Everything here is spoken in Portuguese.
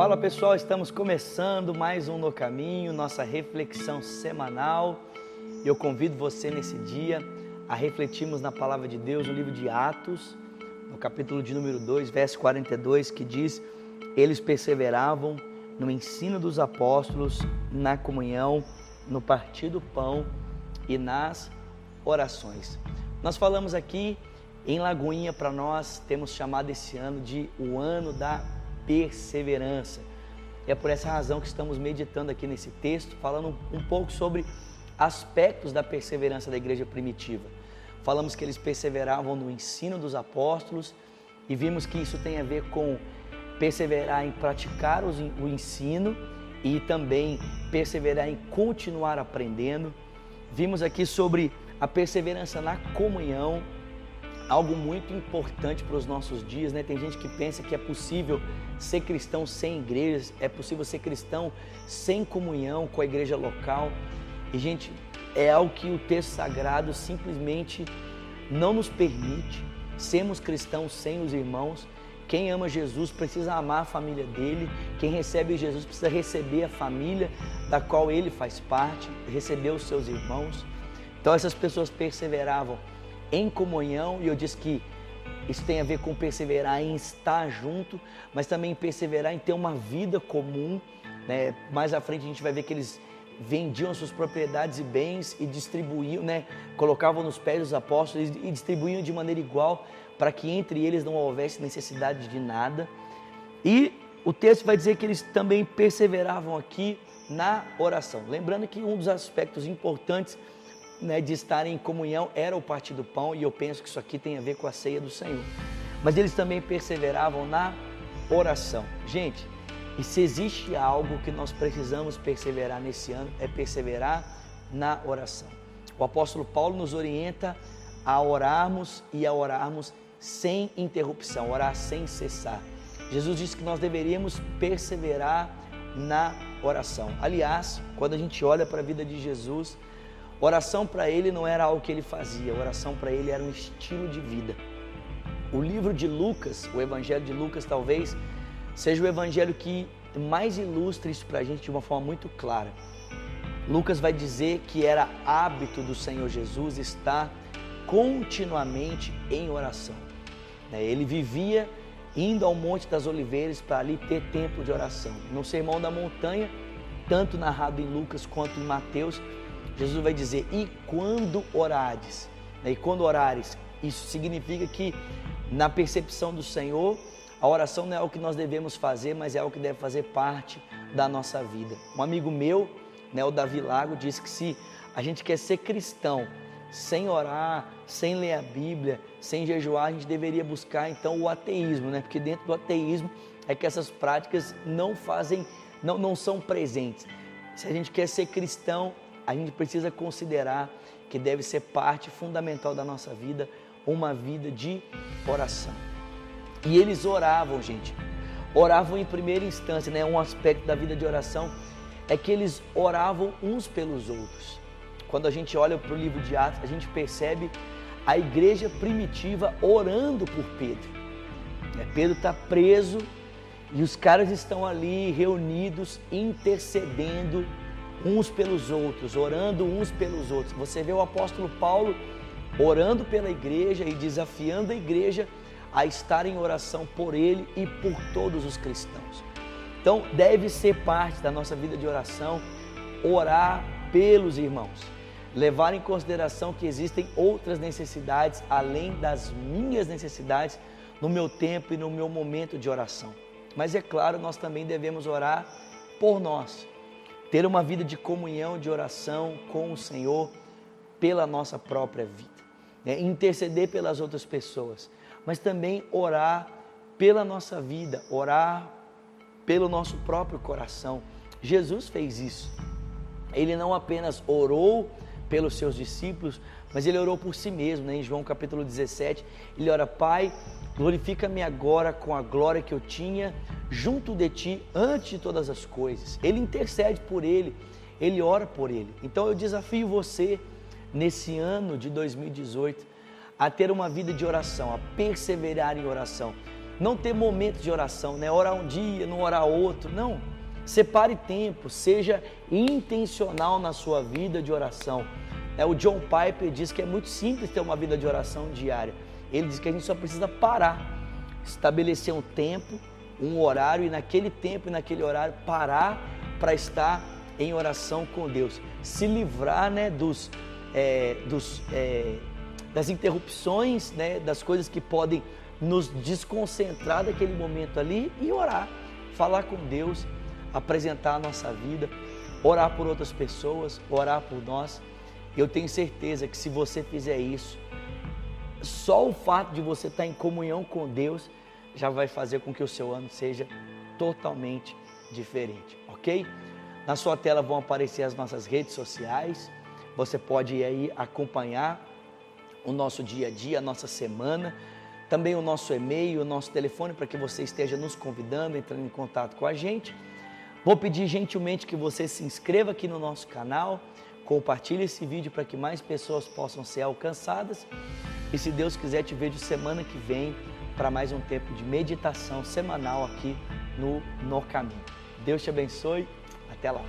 Fala pessoal, estamos começando mais um No Caminho, nossa reflexão semanal. Eu convido você nesse dia a refletirmos na palavra de Deus no livro de Atos, no capítulo de número 2, verso 42, que diz: Eles perseveravam no ensino dos apóstolos, na comunhão, no partir do pão e nas orações. Nós falamos aqui em Lagoinha para nós temos chamado esse ano de o ano da perseverança. É por essa razão que estamos meditando aqui nesse texto, falando um pouco sobre aspectos da perseverança da igreja primitiva. Falamos que eles perseveravam no ensino dos apóstolos e vimos que isso tem a ver com perseverar em praticar o ensino e também perseverar em continuar aprendendo. Vimos aqui sobre a perseverança na comunhão, algo muito importante para os nossos dias, né? Tem gente que pensa que é possível ser cristão sem igrejas, é possível ser cristão sem comunhão com a igreja local. E gente, é algo que o texto sagrado simplesmente não nos permite sermos cristãos sem os irmãos. Quem ama Jesus precisa amar a família dele. Quem recebe Jesus precisa receber a família da qual ele faz parte, receber os seus irmãos. Então essas pessoas perseveravam em comunhão, e eu disse que isso tem a ver com perseverar em estar junto, mas também perseverar em ter uma vida comum. Né? Mais à frente a gente vai ver que eles vendiam suas propriedades e bens e distribuíam, né? colocavam nos pés dos apóstolos e distribuíam de maneira igual para que entre eles não houvesse necessidade de nada. E o texto vai dizer que eles também perseveravam aqui na oração. Lembrando que um dos aspectos importantes né, de estarem em comunhão era o partir do pão, e eu penso que isso aqui tem a ver com a ceia do Senhor. Mas eles também perseveravam na oração. Gente, e se existe algo que nós precisamos perseverar nesse ano, é perseverar na oração. O apóstolo Paulo nos orienta a orarmos e a orarmos sem interrupção, orar sem cessar. Jesus disse que nós deveríamos perseverar na oração. Aliás, quando a gente olha para a vida de Jesus, Oração para ele não era algo que ele fazia, oração para ele era um estilo de vida. O livro de Lucas, o Evangelho de Lucas, talvez seja o evangelho que mais ilustra isso para a gente de uma forma muito clara. Lucas vai dizer que era hábito do Senhor Jesus estar continuamente em oração. Né? Ele vivia indo ao Monte das Oliveiras para ali ter tempo de oração. No Sermão da Montanha, tanto narrado em Lucas quanto em Mateus, Jesus vai dizer: E quando orades? Né? E quando orares? Isso significa que, na percepção do Senhor, a oração não é o que nós devemos fazer, mas é o que deve fazer parte da nossa vida. Um amigo meu, né, o Davi Lago, disse que se a gente quer ser cristão sem orar, sem ler a Bíblia, sem jejuar, a gente deveria buscar então o ateísmo, né? Porque dentro do ateísmo é que essas práticas não fazem, não, não são presentes. Se a gente quer ser cristão, a gente precisa considerar que deve ser parte fundamental da nossa vida uma vida de oração. E eles oravam, gente. Oravam em primeira instância, né? Um aspecto da vida de oração é que eles oravam uns pelos outros. Quando a gente olha para o livro de Atos, a gente percebe a igreja primitiva orando por Pedro. É, Pedro está preso e os caras estão ali reunidos, intercedendo uns pelos outros, orando uns pelos outros. Você vê o apóstolo Paulo orando pela igreja e desafiando a igreja a estar em oração por ele e por todos os cristãos. Então, deve ser parte da nossa vida de oração orar pelos irmãos, levar em consideração que existem outras necessidades além das minhas necessidades no meu tempo e no meu momento de oração. Mas é claro, nós também devemos orar por nós, ter uma vida de comunhão, de oração com o Senhor pela nossa própria vida, né? interceder pelas outras pessoas, mas também orar pela nossa vida, orar pelo nosso próprio coração. Jesus fez isso. Ele não apenas orou pelos seus discípulos, mas ele orou por si mesmo, né? em João capítulo 17. Ele ora, Pai, glorifica-me agora com a glória que eu tinha junto de ti antes de todas as coisas. Ele intercede por ele, ele ora por ele. Então eu desafio você nesse ano de 2018 a ter uma vida de oração, a perseverar em oração. não ter momento de oração, né? Orar um dia, não orar outro, não. Separe tempo, seja intencional na sua vida de oração. É, o John Piper diz que é muito simples ter uma vida de oração diária. Ele diz que a gente só precisa parar, estabelecer um tempo, um horário e naquele tempo e naquele horário parar para estar em oração com Deus, se livrar né, dos, é, dos, é, das interrupções, né, das coisas que podem nos desconcentrar daquele momento ali e orar, falar com Deus, apresentar a nossa vida, orar por outras pessoas, orar por nós. Eu tenho certeza que se você fizer isso, só o fato de você estar em comunhão com Deus já vai fazer com que o seu ano seja totalmente diferente, ok? Na sua tela vão aparecer as nossas redes sociais. Você pode ir aí acompanhar o nosso dia a dia, a nossa semana, também o nosso e-mail, o nosso telefone para que você esteja nos convidando, entrando em contato com a gente. Vou pedir gentilmente que você se inscreva aqui no nosso canal, compartilhe esse vídeo para que mais pessoas possam ser alcançadas. E se Deus quiser, te vejo semana que vem para mais um tempo de meditação semanal aqui no No Caminho. Deus te abençoe. Até lá.